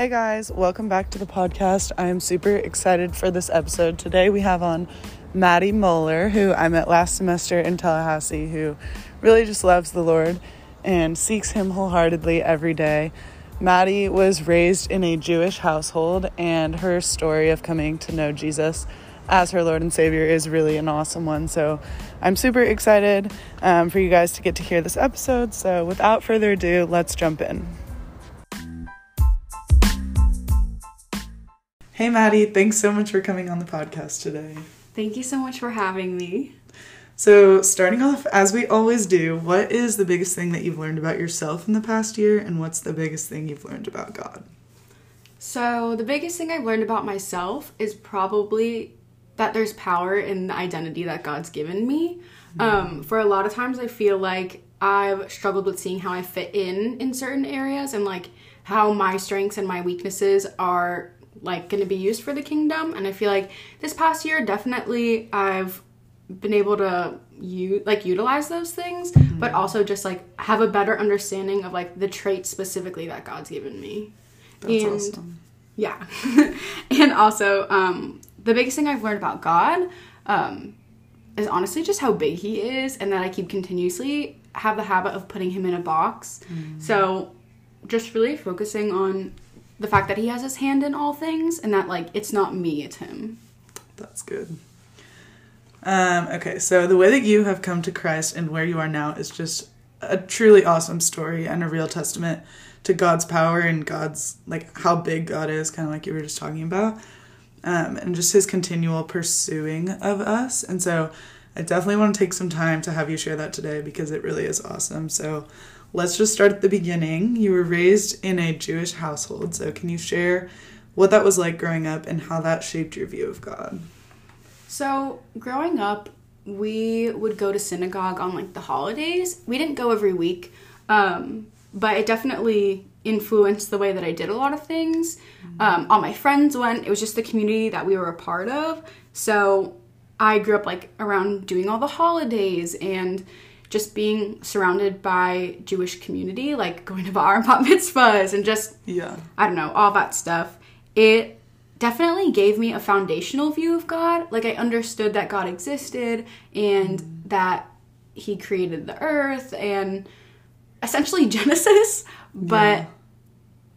Hey guys, welcome back to the podcast. I am super excited for this episode. Today we have on Maddie Moeller, who I met last semester in Tallahassee, who really just loves the Lord and seeks Him wholeheartedly every day. Maddie was raised in a Jewish household, and her story of coming to know Jesus as her Lord and Savior is really an awesome one. So I'm super excited um, for you guys to get to hear this episode. So without further ado, let's jump in. Hey, Maddie, thanks so much for coming on the podcast today. Thank you so much for having me. So, starting off, as we always do, what is the biggest thing that you've learned about yourself in the past year, and what's the biggest thing you've learned about God? So, the biggest thing I've learned about myself is probably that there's power in the identity that God's given me. Mm-hmm. Um, for a lot of times, I feel like I've struggled with seeing how I fit in in certain areas and like how my strengths and my weaknesses are like going to be used for the kingdom and i feel like this past year definitely i've been able to you like utilize those things mm-hmm. but also just like have a better understanding of like the traits specifically that god's given me That's and awesome. yeah and also um the biggest thing i've learned about god um is honestly just how big he is and that i keep continuously have the habit of putting him in a box mm-hmm. so just really focusing on the fact that he has his hand in all things and that like it's not me it's him. That's good. Um, okay so the way that you have come to christ and where you are now is just a truly awesome story and a real testament to god's power and god's like how big god is kind of like you were just talking about um, and just his continual pursuing of us. And so i definitely want to take some time to have you share that today because it really is awesome. So let's just start at the beginning. You were raised in a Jewish household, so can you share what that was like growing up and how that shaped your view of God? So, growing up, we would go to synagogue on like the holidays. We didn't go every week, um, but it definitely influenced the way that I did a lot of things. Mm-hmm. Um, all my friends went. It was just the community that we were a part of. So I grew up like around doing all the holidays and just being surrounded by Jewish community, like going to bar and bat mitzvahs and just yeah, I don't know all that stuff. It definitely gave me a foundational view of God. Like I understood that God existed and that He created the earth and essentially Genesis, but yeah.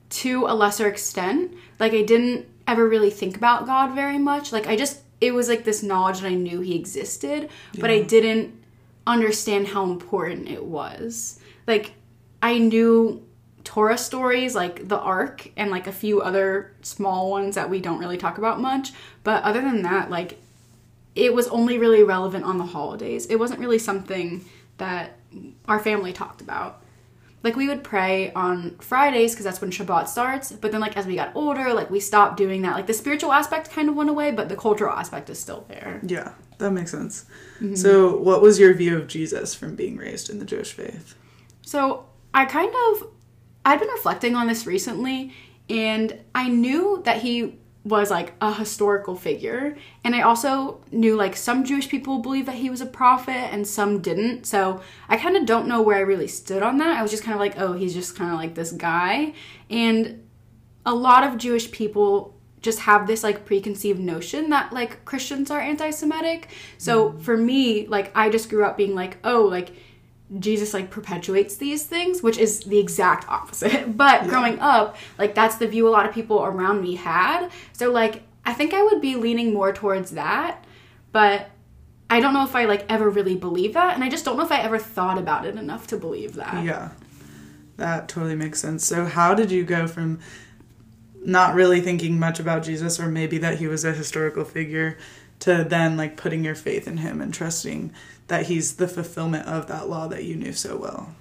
to a lesser extent. Like I didn't ever really think about God very much. Like I just it was like this knowledge that I knew He existed, yeah. but I didn't understand how important it was. Like, I knew Torah stories like the Ark and like a few other small ones that we don't really talk about much. But other than that, like, it was only really relevant on the holidays. It wasn't really something that our family talked about. Like we would pray on Fridays because that's when Shabbat starts. But then, like as we got older, like we stopped doing that. Like the spiritual aspect kind of went away, but the cultural aspect is still there. Yeah. That makes sense. Mm-hmm. So, what was your view of Jesus from being raised in the Jewish faith? So, I kind of I'd been reflecting on this recently and I knew that he was like a historical figure and I also knew like some Jewish people believe that he was a prophet and some didn't. So, I kind of don't know where I really stood on that. I was just kind of like, "Oh, he's just kind of like this guy." And a lot of Jewish people just have this like preconceived notion that like Christians are anti-Semitic. So mm. for me, like I just grew up being like, oh, like Jesus like perpetuates these things, which is the exact opposite. But yeah. growing up, like that's the view a lot of people around me had. So like I think I would be leaning more towards that, but I don't know if I like ever really believe that, and I just don't know if I ever thought about it enough to believe that. Yeah. That totally makes sense. So how did you go from not really thinking much about Jesus or maybe that he was a historical figure to then like putting your faith in him and trusting that he's the fulfillment of that law that you knew so well.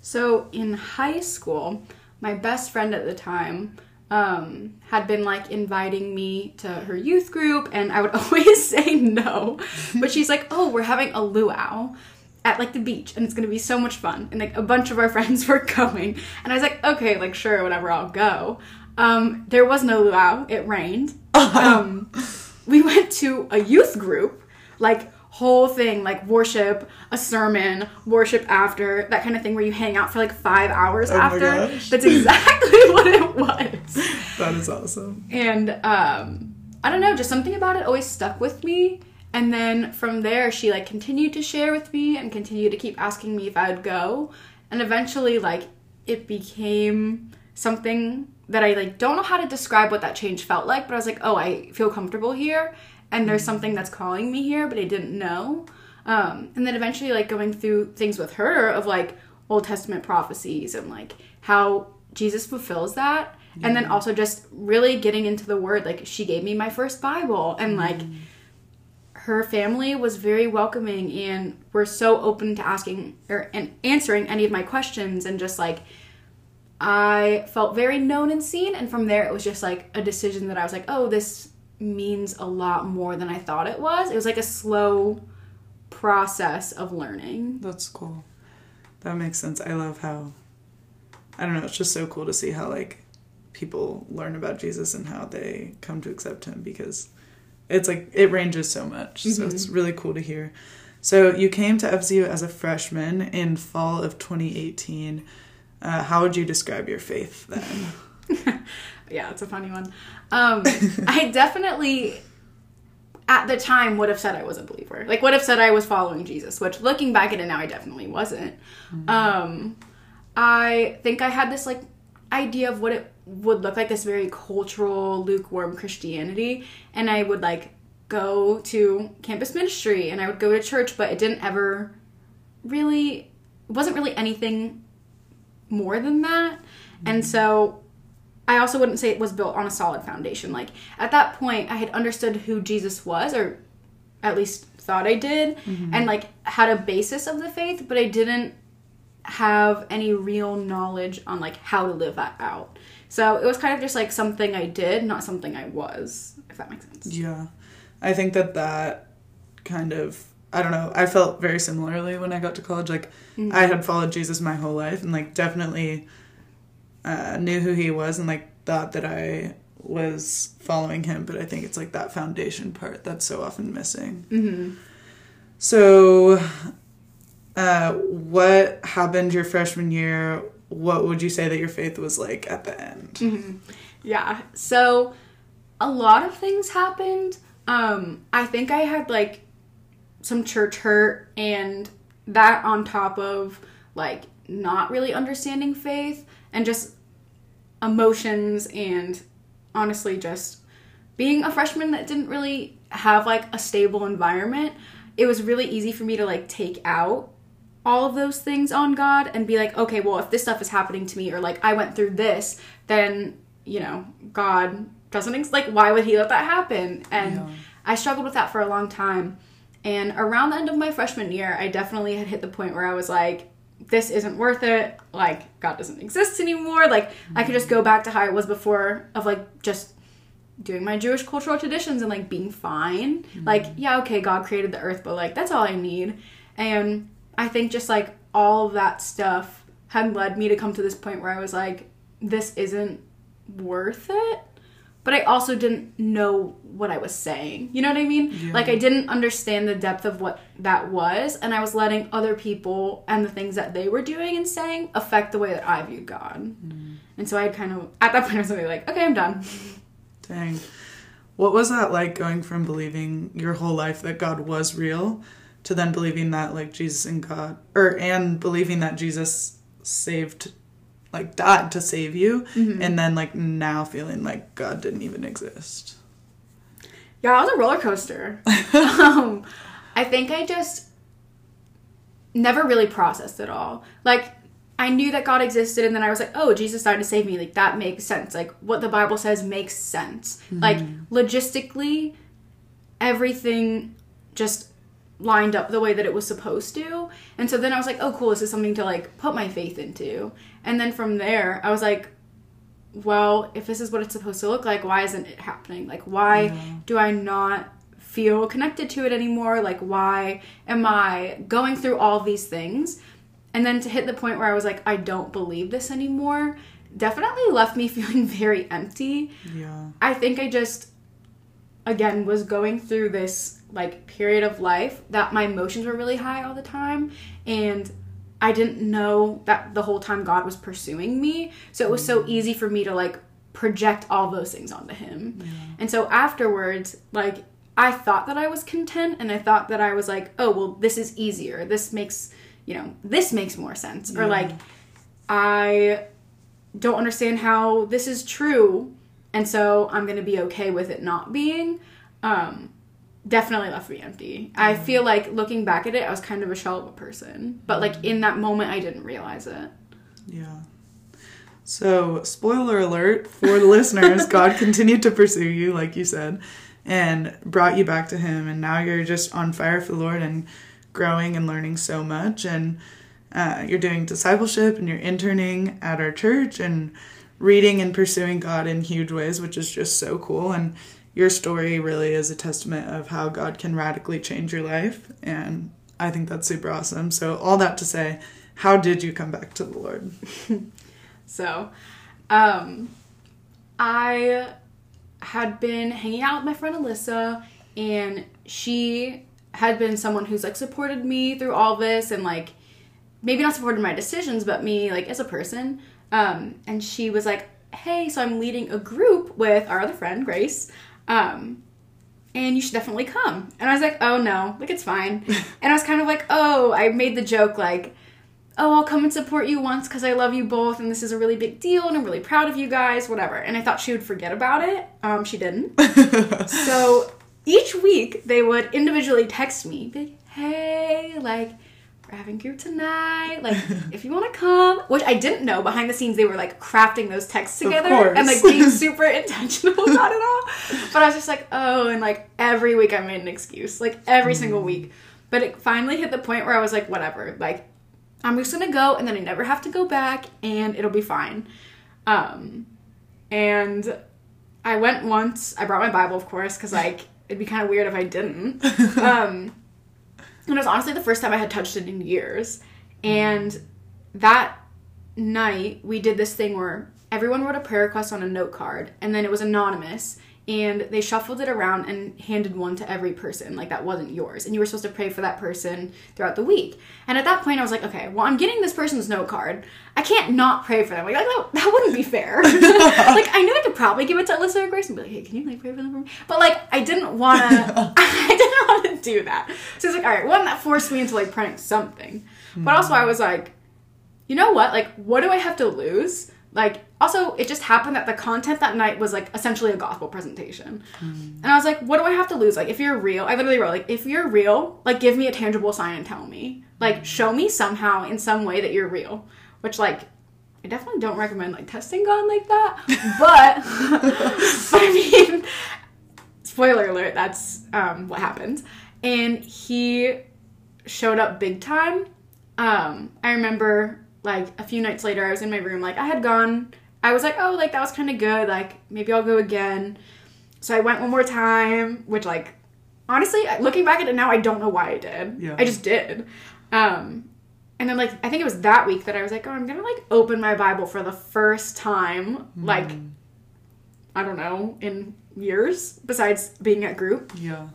So in high school, my best friend at the time um, had been like inviting me to her youth group, and I would always say no. But she's like, "Oh, we're having a luau." At like the beach, and it's gonna be so much fun. And like a bunch of our friends were going, and I was like, okay, like sure, whatever, I'll go. Um, there was no luau. It rained. Um, we went to a youth group, like whole thing like worship, a sermon, worship after, that kind of thing where you hang out for like five hours Oh after. That's exactly what it was. That is awesome. And um, I don't know, just something about it always stuck with me. And then from there, she like continued to share with me and continued to keep asking me if I would go. And eventually, like, it became something that I like don't know how to describe what that change felt like, but I was like, oh, I feel comfortable here, and there's something that's calling me here, but I didn't know. Um, and then eventually, like going through things with her of like Old Testament prophecies and like how Jesus fulfills that, and then also just really getting into the Word. Like she gave me my first Bible, and like her family was very welcoming and were so open to asking or and answering any of my questions and just like I felt very known and seen and from there it was just like a decision that I was like, "Oh, this means a lot more than I thought it was." It was like a slow process of learning. That's cool. That makes sense. I love how I don't know, it's just so cool to see how like people learn about Jesus and how they come to accept him because it's like it ranges so much. So it's mm-hmm. really cool to hear. So you came to FSU as a freshman in fall of 2018. Uh, how would you describe your faith then? Yeah, it's a funny one. Um, I definitely, at the time, would have said I was a believer. Like, would have said I was following Jesus, which looking back at it now, I definitely wasn't. Um, I think I had this, like, idea of what it would look like this very cultural, lukewarm Christianity. And I would, like, go to campus ministry and I would go to church, but it didn't ever really, it wasn't really anything more than that. And so I also wouldn't say it was built on a solid foundation. Like at that point, I had understood who Jesus was, or at least thought I did, mm-hmm. and like had a basis of the faith, but I didn't have any real knowledge on like how to live that out. So it was kind of just like something I did, not something I was, if that makes sense. Yeah. I think that that kind of I don't know. I felt very similarly when I got to college. Like I had followed Jesus my whole life and like definitely uh, knew who he was and like thought that I was following him. But I think it's like that foundation part that's so often missing. Mm-hmm. So, uh, what happened your freshman year? What would you say that your faith was like at the end? Yeah. So a lot of things happened. Um, I think I had like some church hurt and that on top of like not really understanding faith and just emotions and honestly just being a freshman that didn't really have like a stable environment it was really easy for me to like take out all of those things on God and be like, okay, well, if this stuff is happening to me or like I went through this, then, you know, God doesn't, ex- like, why would He let that happen? And Yeah. I struggled with that for a long time. And around the end of my freshman year, I definitely had hit the point where I was like, this isn't worth it. Like, God doesn't exist anymore. Like, I could just go back to how it was before of like just doing my Jewish cultural traditions and like being fine. Mm-hmm. Like, yeah, okay, God created the earth, but like that's all I need. And I think just like all of that stuff had led me to come to this point where I was like, this isn't worth it. But I also didn't know what I was saying. You know what I mean? Yeah. Like I didn't understand the depth of what that was, and I was letting other people and the things that they were doing and saying affect the way that I viewed God. Mm. And so I kind of at that point I was really like, okay, I'm done. Dang. What was that like going from believing your whole life that God was real to then believing that like Jesus and God or and believing that Jesus saved like died to save you and then like now feeling like God didn't even exist. Yeah, it was a roller coaster. um, I think I just never really processed it all. Like, I knew that God existed, and then I was like, oh, Jesus died to save me. Like, that makes sense. Like, what the Bible says makes sense. Like, logistically, everything just lined up the way that it was supposed to. And so then I was like, oh, cool, this is something to, like, put my faith into. And then from there, I was like, well, if this is what it's supposed to look like, why isn't it happening? Like, why mm-hmm. do I not feel connected to it anymore? Like, why am I going through all these things? And then to hit the point where I was like, I don't believe this anymore, definitely left me feeling very empty. Yeah. I think I just, again, was going through this like period of life that my emotions were really high all the time and I didn't know that the whole time God was pursuing me. So it was so easy for me to like project all those things onto him. And so afterwards, like I thought that I was content and I thought that I was like, oh, well, this is easier. This makes, you know, this makes more sense. Or like I don't understand how this is true. And so I'm going to be okay with it not being. Um, definitely left me empty. I feel like looking back at it, I was kind of a shell of a person. But like in that moment, I didn't realize it. Yeah. So, spoiler alert for the listeners, God continued to pursue you, like you said, and brought you back to Him. And now you're just on fire for the Lord and growing and learning so much. And uh, you're doing discipleship and you're interning at our church and reading and pursuing God in huge ways, which is just so cool. And your story really is a testament of how God can radically change your life. And I think that's super awesome. So, all that to say, how did you come back to the Lord? So, um, I had been hanging out with my friend Alyssa, and she had been someone who's like supported me through all this, and like maybe not supported my decisions, but me like as a person. Um, and she was like, "Hey, so I'm leading a group with our other friend Grace." Um, and you should definitely come. And I was like, oh no, like it's fine. and I was kind of like, oh, I made the joke like, oh, I'll come and support you once because I love you both and this is a really big deal and I'm really proud of you guys, whatever. And I thought she would forget about it. Um, she didn't. so each week they would individually text me, be like, hey, like, we're having group tonight. Like, if you want to come, which I didn't know behind the scenes, they were like crafting those texts together and like being super intentional about it all. But I was just like, oh, and like every week I made an excuse, like every single week. But it finally hit the point where I was like, whatever, like, I'm just gonna go and then I never have to go back and it'll be fine. Um, and I went once. I brought my Bible, of course, because like it'd be kind of weird if I didn't. Um, and it was honestly the first time I had touched it in years. And that night, we did this thing where everyone wrote a prayer request on a note card, and then it was anonymous. And they shuffled it around and handed one to every person, like that wasn't yours. And you were supposed to pray for that person throughout the week. And at that point, I was like, okay, well, I'm getting this person's note card. I can't not pray for them. Like, that, that wouldn't be fair. like, I knew I could probably give it to Alyssa or Grace and be like, hey, can you like pray for them for me? But like, I didn't want to. I didn't want to do that. So it's like, all right, one that forced me into like praying something. But also, I hmm. was like, you know what? Like, what do I have to lose? Like, also, it just happened that the content that night was like essentially a gospel presentation. And I was like, what do I have to lose? Like, if you're real, I literally wrote, like, if you're real, like, give me a tangible sign and tell me. Like, show me somehow in some way that you're real. Which, like, I definitely don't recommend, like, testing God like that. But, but I mean, spoiler alert, that's um, what happened. And he showed up big time. Um, I remember like a few nights later, I was in my room, like I had gone. I was like, oh, like that was kind of good. Like maybe I'll go again. So I went one more time, which like honestly, looking back at it now, I don't know why I did. Yeah. I just did. Um, and then like I think it was that week that I was like, oh, I'm gonna like open my Bible for the first time, like I don't know, in years besides being at group. Yeah.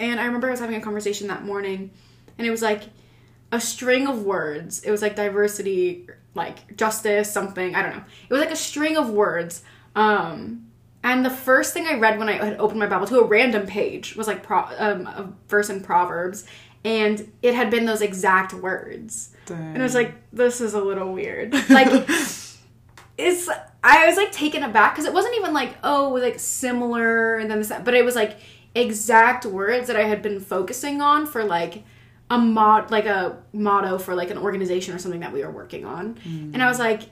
And I remember I was having a conversation that morning, and it was like a string of words. It was like diversity, like justice, something. I don't know. It was like a string of words. Um, and the first thing I read when I had opened my Bible to a random page was like pro- um, a verse in Proverbs, and it had been those exact words. And I was like, this is a little weird. Like, it's. I was like taken aback because it wasn't even like oh like similar and then this that, but it was like exact words that I had been focusing on for like a mod like a motto for like an organization or something that we were working on, hmm. and I was like.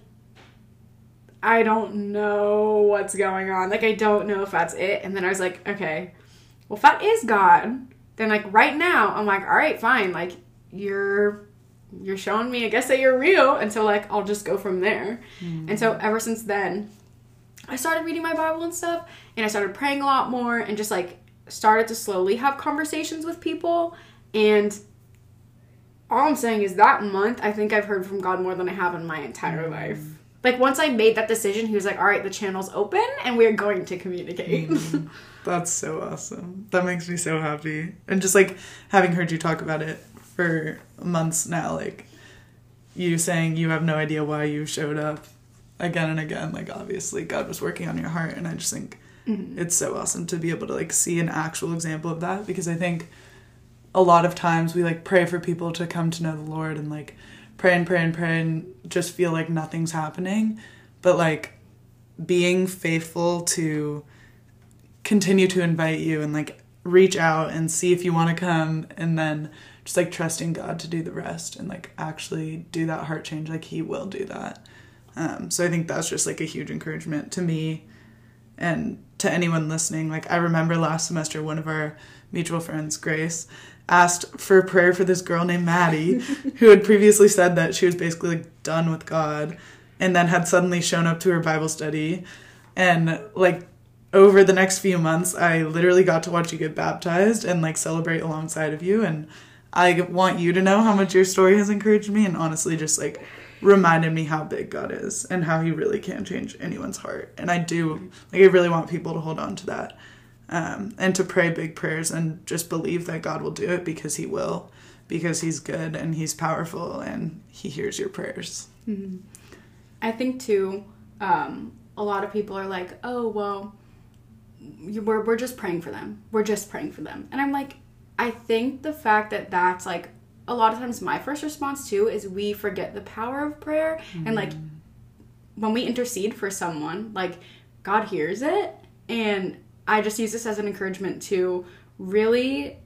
I don't know what's going on. Like, I don't know if that's it. And then I was like, okay, well, if that is God, then like right now, I'm like, all right, fine. Like, you're you're showing me, I guess, that you're real. And so, like, I'll just go from there. Hmm. And so, ever since then, I started reading my Bible and stuff, and I started praying a lot more, and just like started to slowly have conversations with people. And all I'm saying is that month, I think I've heard from God more than I have in my entire life. like once I made that decision, he was like, "All right, the channel's open, and we're going to communicate." Mm, that's so awesome. That makes me so happy. And just like having heard you talk about it for months now, like you saying you have no idea why you showed up again and again. Like obviously God was working on your heart, and I just think Mhm. it's so awesome to be able to like see an actual example of that because I think a lot of times we like pray for people to come to know the Lord and like pray and pray and pray and just feel like nothing's happening. But like being faithful to continue to invite you and like reach out and see if you want to come and then just like trusting God to do the rest and like actually do that heart change like he will do that. Um, so I think that's just like a huge encouragement to me and to anyone listening. Like I remember last semester one of our mutual friends, Grace, asked for prayer for this girl named Maddie, who had previously said that she was basically like done with God and then had suddenly shown up to her Bible study and like over the next few months I literally got to watch you get baptized and like celebrate alongside of you and I want you to know how much your story has encouraged me and honestly just like reminded me how big God is and how he really can change anyone's heart. And I do like I really want people to hold on to that. Um, and to pray big prayers and just believe that God will do it because he will because he's good and he's powerful and he hears your prayers. I think too, um, a lot of people are like, "Oh, well, you- we're we're just praying for them. We're just praying for them." And I'm like, I think the fact that that's like a lot of times my first response too is we forget the power of prayer and like when we intercede for someone, like God hears it, and I just use this as an encouragement to really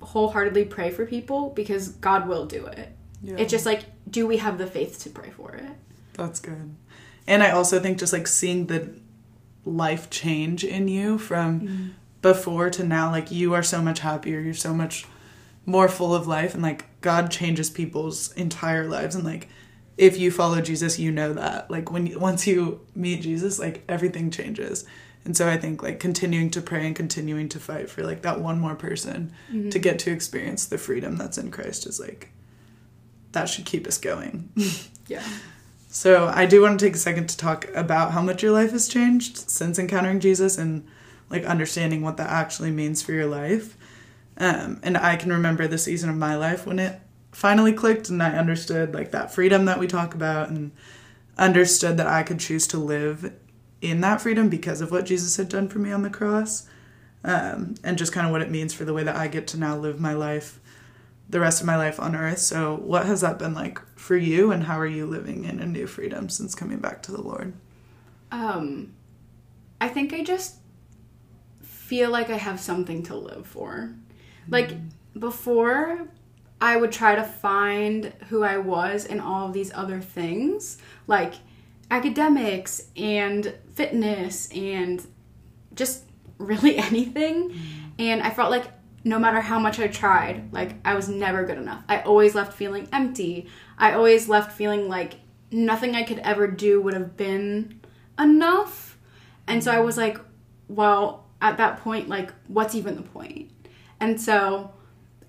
wholeheartedly pray for people because God will do it. Yeah. It's just like, do we have the faith to pray for it? That's good. And I also think just like seeing the life change in you from mm-hmm. before to now, like you are so much happier, you're so much more full of life, and like God changes people's entire lives. And like if you follow Jesus, you know that. Like when you, once you meet Jesus, like everything changes. And so I think like continuing to pray and continuing to fight for like that one more person to get to experience the freedom that's in Christ is like that should keep us going. Yeah. So I do want to take a second to talk about how much your life has changed since encountering Jesus and like understanding what that actually means for your life. Um, and I can remember the season of my life when it finally clicked and I understood like that freedom that we talk about and understood that I could choose to live in that freedom because of what Jesus had done for me on the cross. Um, and just kind of what it means for the way that I get to now live my life the rest of my life on earth. So, what has that been like for you, and how are you living in a new freedom since coming back to the Lord? Um, I think I just feel like I have something to live for. Like before, I would try to find who I was in all of these other things, like academics and fitness and just really anything. Mm. And I felt like no matter how much I tried, like I was never good enough. I always left feeling empty. I always left feeling like nothing I could ever do would have been enough. And so I was like, well, at that point, like, what's even the point? And so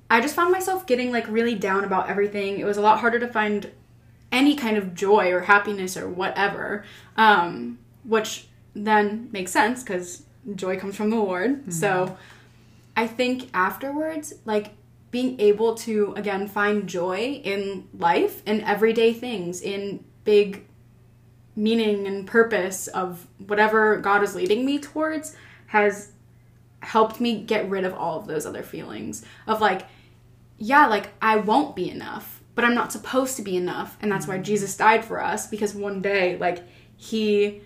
I just found myself getting like really down about everything. It was a lot harder to find any kind of joy or happiness or whatever, um, which then makes sense because joy comes from the Lord. So I think afterwards, like being able to again find joy in life and everyday things, in big meaning and purpose of whatever God is leading me towards has helped me get rid of all of those other feelings of like, yeah, like I won't be enough, but I'm not supposed to be enough. And that's why mm-hmm. Jesus died for us because one day, like, he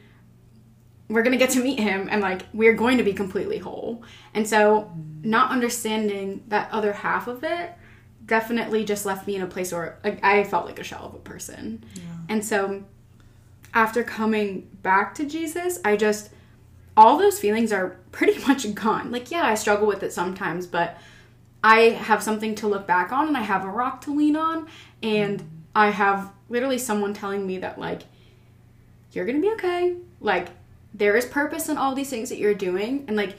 we're going to get to meet him and like we're going to be completely whole. And so mm-hmm. not understanding that other half of it definitely just left me in a place where like, I felt like a shell of a person. And so after coming back to Jesus, I just all those feelings are pretty much gone. Like yeah, I struggle with it sometimes, but I have something to look back on and I have a rock to lean on and I have literally someone telling me that like you're going to be okay. Like there is purpose in all these things that you're doing and like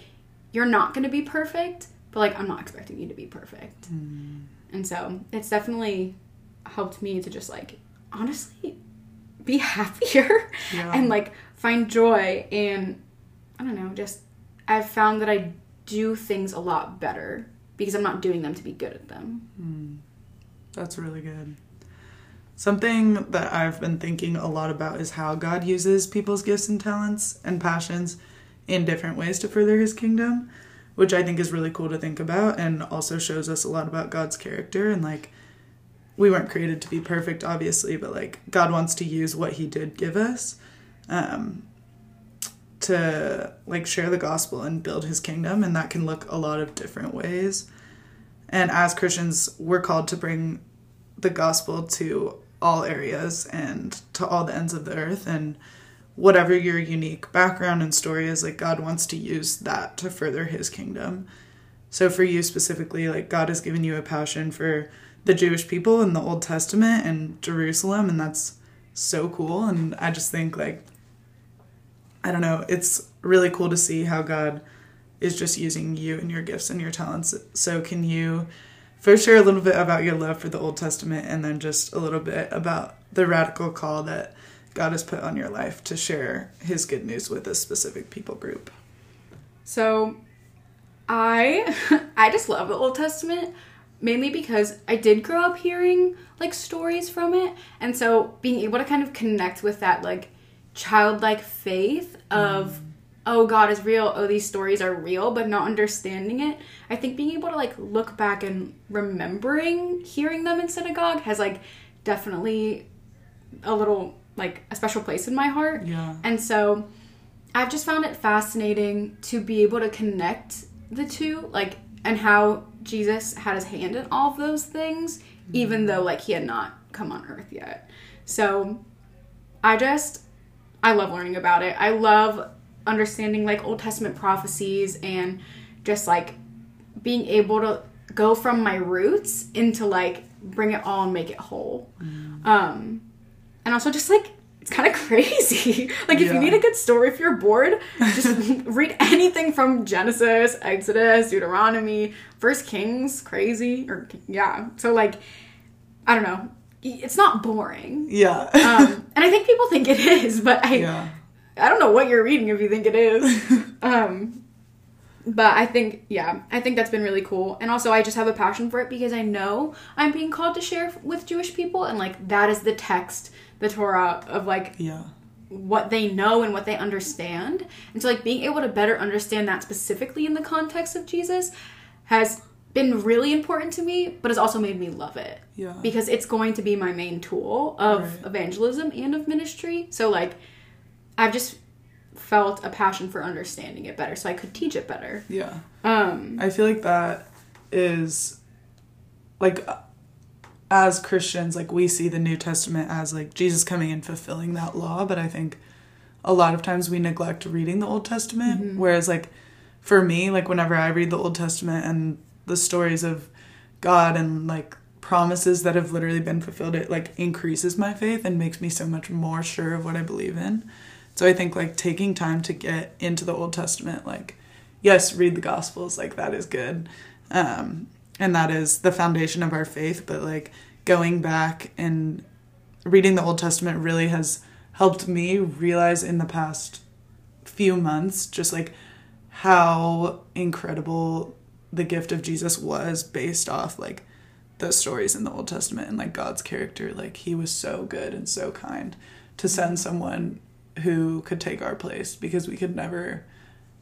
you're not going to be perfect, but like I'm not expecting you to be perfect. Hmm. And so, it's definitely helped me to just like honestly be happier Yeah. and like find joy and I don't know, just I've found that I do things a lot better because I'm not doing them to be good at them. That's really good. Something that I've been thinking a lot about is how God uses people's gifts and talents and passions in different ways to further his kingdom, which I think is really cool to think about and also shows us a lot about God's character and like we weren't created to be perfect obviously, but like God wants to use what he did give us um to like share the gospel and build his kingdom and that can look a lot of different ways. And as Christians, we're called to bring the gospel to all areas and to all the ends of the earth and whatever your unique background and story is like God wants to use that to further his kingdom. So for you specifically like God has given you a passion for the Jewish people in the Old Testament and Jerusalem and that's so cool and I just think like I don't know, it's really cool to see how God is just using you and your gifts and your talents. So can you first share a little bit about your love for the Old Testament and then just a little bit about the radical call that God has put on your life to share his good news with a specific people group. So I I just love the Old Testament mainly because I did grow up hearing like stories from it and so being able to kind of connect with that like childlike faith of oh god is real oh these stories are real but not understanding it i think being able to like look back and remembering hearing them in synagogue has like definitely a little like a special place in my heart Yeah. and so I've just found it fascinating to be able to connect the two, like, and how Jesus had his hand in all of those things, even mm-hmm. though, like, he had not come on earth yet. So I just, I love learning about it. I love understanding, like, Old Testament prophecies and just, like, being able to go from my roots into, like, bring it all and make it whole. Um, and also just like it's kind of crazy. like if Yeah. you need a good story, if you're bored, just read anything from Genesis, Exodus, Deuteronomy, First Kings, crazy or yeah. So like I don't know, it's not boring. Yeah. Um, and I think people think it is, but I yeah. I don't know what you're reading if you think it is. um, but I think, yeah, I think that's been really cool. And also, I just have a passion for it because I know I'm being called to share with Jewish people, and like that is the text, the Torah of like Yeah. what they know and what they understand. And so, like, being able to better understand that specifically in the context of Jesus has been really important to me, but has also made me love it Yeah. because it's going to be my main tool of Right. evangelism and of ministry. So like I've just felt a passion for understanding it better so I could teach it better. Yeah. Um I feel like that is like as Christians, like we see the New Testament as like Jesus coming and fulfilling that law, but I think a lot of times we neglect reading the Old Testament. Whereas like for me, like whenever I read the Old Testament and the stories of God and like promises that have literally been fulfilled, it like increases my faith and makes me so much more sure of what I believe in. So I think like taking time to get into the Old Testament, like yes, read the Gospels, like that is good, um, and that is the foundation of our faith. But like going back and reading the Old Testament really has helped me realize in the past few months just like how incredible the gift of Jesus was based off like the stories in the Old Testament and like God's character. Like he was so good and so kind to send someone who could take our place because we could never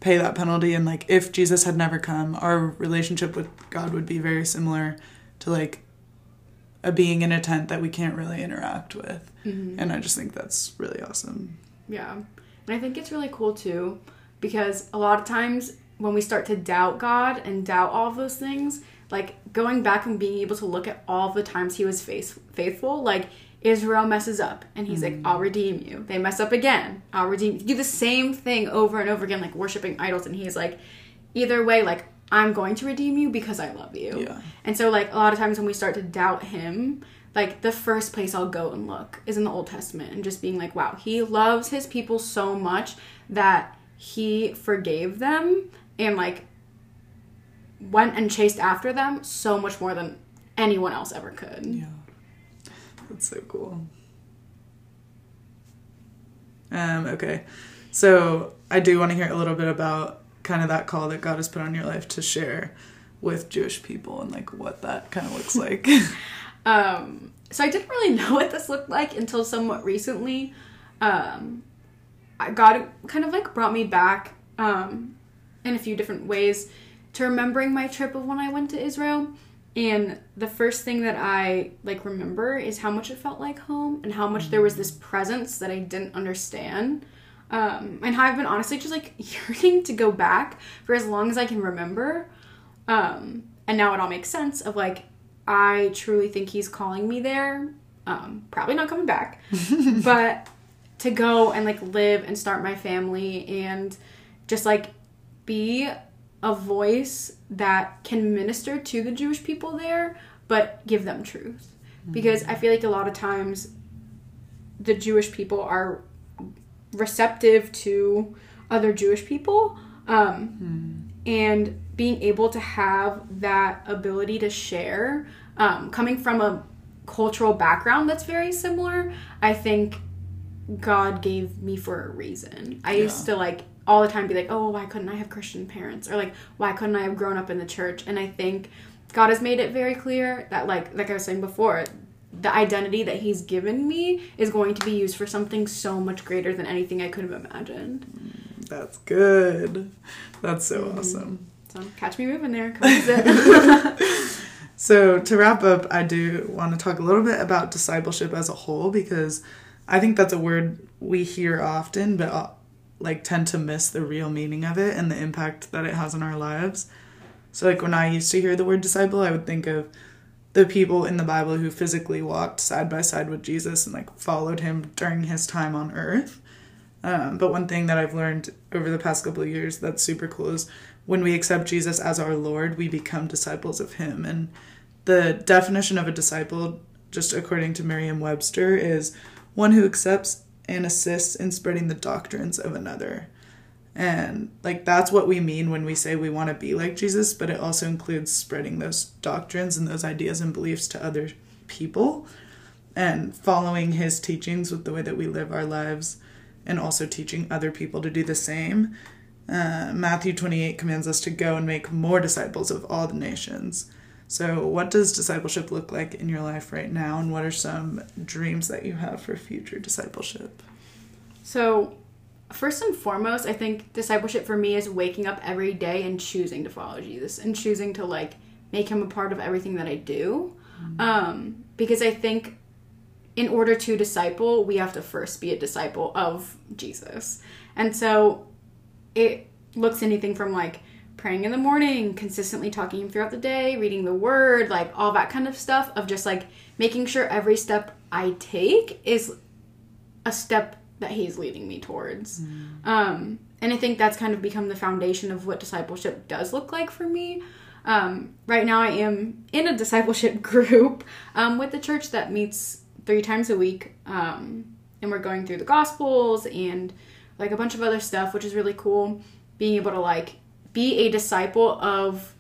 pay that penalty and like if Jesus had never come, our relationship with God would be very similar to like a being in a tent that we can't really interact with. Mm-hmm. And I just think that's really awesome. yeah. And I think it's really cool too because a lot of times when we start to doubt God and doubt all of those things, like going back and being able to look at all the times he was faith- faithful, like Israel messes up and he's like, mm. I'll redeem you. They mess up again. I'll redeem you. Do the same thing over and over again, like worshiping idols. And he's like, either way, like, I'm going to redeem you because I love you. Yeah. And so, like, a lot of times when we start to doubt him, like, the first place I'll go and look is in the Old Testament and just being like, wow, he loves his people so much that he forgave them and, like, went and chased after them so much more than anyone else ever could. Yeah. That's so cool. Um, okay. So I do want to hear a little bit about kind of that call that God has put on your life to share with Jewish people and like what that kind of looks like. Um, so I didn't really know what this looked like until somewhat recently. Um, I God kind of like brought me back um, in a few different ways to remembering my trip of when I went to Israel. And the first thing that I like remember is how much it felt like home and how much there was this presence that I didn't understand. Um, and how I've been honestly just like yearning to go back for as long as I can remember. Um, and now it all makes sense of like I truly think he's calling me there. Um, probably not coming back, but to go and like live and start my family and just like be a voice that can minister to the Jewish people there, but give them truth. Because I feel like a lot of times the Jewish people are receptive to other Jewish people. Um, And being able to have that ability to share, um, coming from a cultural background that's very similar, I think God gave me for a reason. I used to like all the time be like, oh, why couldn't I have Christian parents? Or like, why couldn't I have grown up in the church? And I think God has made it very clear that like like I was saying before, the identity that he's given me is going to be used for something so much greater than anything I could have imagined. That's good. That's so Mm-hmm. awesome. So catch me moving there. So to wrap up, I do want to talk a little bit about discipleship as a whole because I think that's a word we hear often, but like tend to miss the real meaning of it and the impact that it has on our lives. So like when I used to hear the word disciple, I would think of the people in the Bible who physically walked side by side with Jesus and like followed him during his time on earth. Um, but one thing that I've learned over the past couple of years that's super cool is when we accept Jesus as our Lord, we become disciples of him. And the definition of a disciple, just according to Merriam Webster, is one who accepts and assists in spreading the doctrines of another. And like that's what we mean when we say we want to be like Jesus, but it also includes spreading those doctrines and those ideas and beliefs to other people and following his teachings with the way that we live our lives and also teaching other people to do the same. Uh, Matthew 28 commands us to go and make more disciples of all the nations. So, what does discipleship look like in your life right now, and what are some dreams that you have for future discipleship? So, first and foremost, I think discipleship for me is waking up every day and choosing to follow Jesus and choosing to like make him a part of everything that I do. Um, because I think in order to disciple, we have to first be a disciple of Jesus. And so it looks anything from like praying in the morning, consistently talking him throughout the day, reading the word, like all that kind of stuff of just like making sure every step I take is a step that he's leading me towards. Um, and I think that's kind of become the foundation of what discipleship does look like for me. Um, right now, I am in a discipleship group um, with the church that meets three times a week. Um, and we're going through the Gospels and like a bunch of other stuff, which is really cool. Being able to like be a disciple of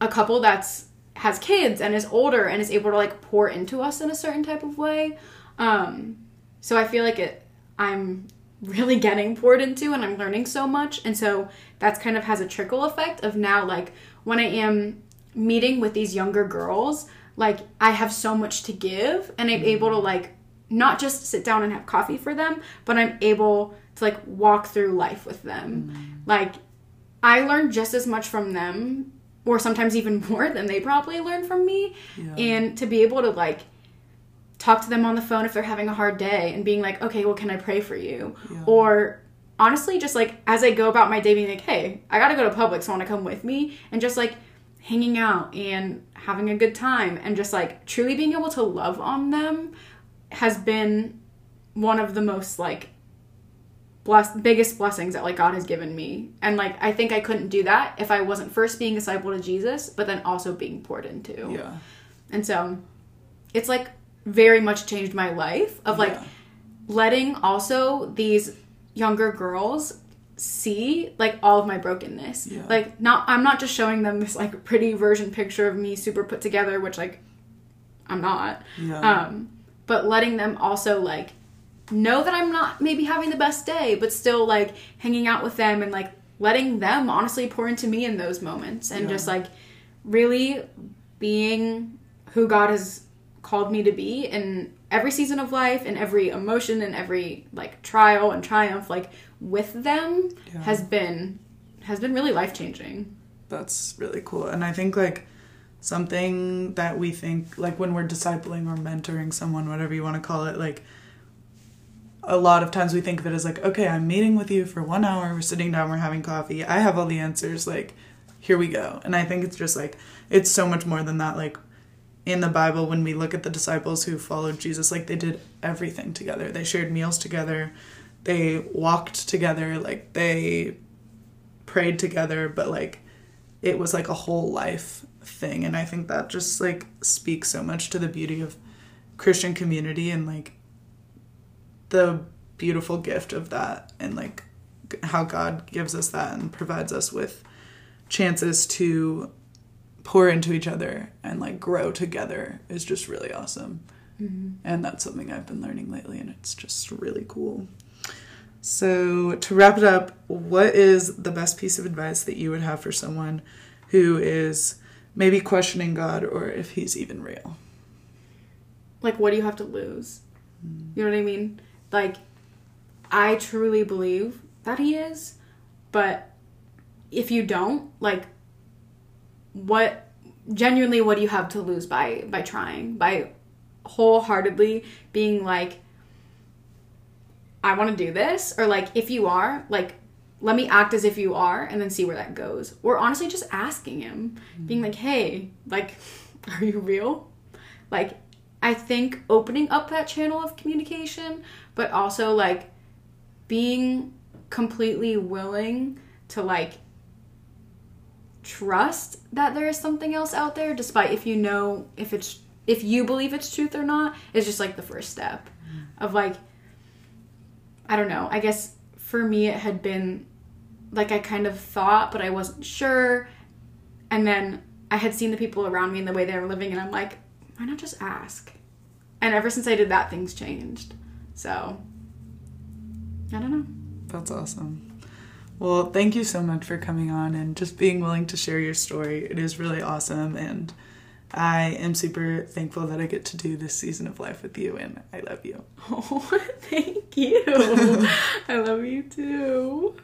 a couple that's has kids and is older and is able to like pour into us in a certain type of way. Um, so I feel like it I'm really getting poured into and I'm learning so much. And so that's kind of has a trickle effect of now like when I am meeting with these younger girls, like I have so much to give and I'm able to like not just sit down and have coffee for them, but I'm able to like walk through life with them. Like I learn just as much from them or sometimes even more than they probably learn from me. Yeah. And to be able to like talk to them on the phone if they're having a hard day and being like, okay, well, can I pray for you? Yeah. Or honestly, just like as I go about my day, being like, hey, I gotta go to Publix, so want to come with me? And just like hanging out and having a good time and just like truly being able to love on them has been one of the most like bless biggest blessings that like God has given me. And like I think I couldn't do that if I wasn't first being a disciple to Jesus, but then also being poured into. Yeah. And so it's like very much changed my life of like Yeah. letting also these younger girls see like all of my brokenness. Yeah. Like not I'm not just showing them this like pretty version picture of me super put together, which like I'm not. Yeah. Um but letting them also like know that I'm not maybe having the best day, but still like hanging out with them and like letting them honestly pour into me in those moments and Yeah. just like really being who God has called me to be in every season of life and every emotion and every like trial and triumph like with them Yeah. has been has been really life changing. That's really cool. And I think like something that we think like when we're discipling or mentoring someone, whatever you want to call it, like a lot of times we think of it as like, okay, I'm meeting with you for one hour, we're sitting down, we're having coffee, I have all the answers, like, here we go. And I think it's just like it's so much more than that. Like in the Bible, when we look at the disciples who followed Jesus, like they did everything together. They shared meals together, they walked together, like they prayed together, but like it was like a whole life thing and i think that just like speaks so much to the beauty of christian community and like the beautiful gift of that and like how god gives us that and provides us with chances to pour into each other and like grow together is just really awesome. Mm-hmm. And that's something i've been learning lately and it's just really cool. So, to wrap it up, what is the best piece of advice that you would have for someone who is maybe questioning God or if he's even real? like what do you have to lose? Mm. You know what i mean like i truly believe that he is but if you don't like what genuinely what do you have to lose by by trying? By wholeheartedly being like i want to do this or like if you are like let me act as if you are and then see where that goes. Or honestly just asking him being mm-hmm. like hey like are you real? Like I think opening up that channel of communication, but also like being completely willing to like trust that there is something else out there despite if you know if it's if you believe it's truth or not is just like the first step mm-hmm. of like I don't know. I guess for me it had been like I kind of thought but I wasn't sure and then I had seen the people around me and the way they were living and I'm like why not just ask? And ever since I did that, things changed. So, I don't know. That's awesome. Well, thank you so much for coming on and just being willing to share your story. It is really awesome. And I am super thankful that I get to do this season of life with you. And I love you. Oh, thank you. I love you too.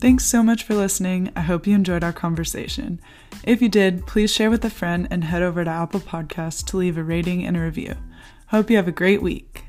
Thanks so much for listening. I hope you enjoyed our conversation. If you did, please share with a friend and head over to Apple Podcasts to leave a rating and a review. Hope you have a great week.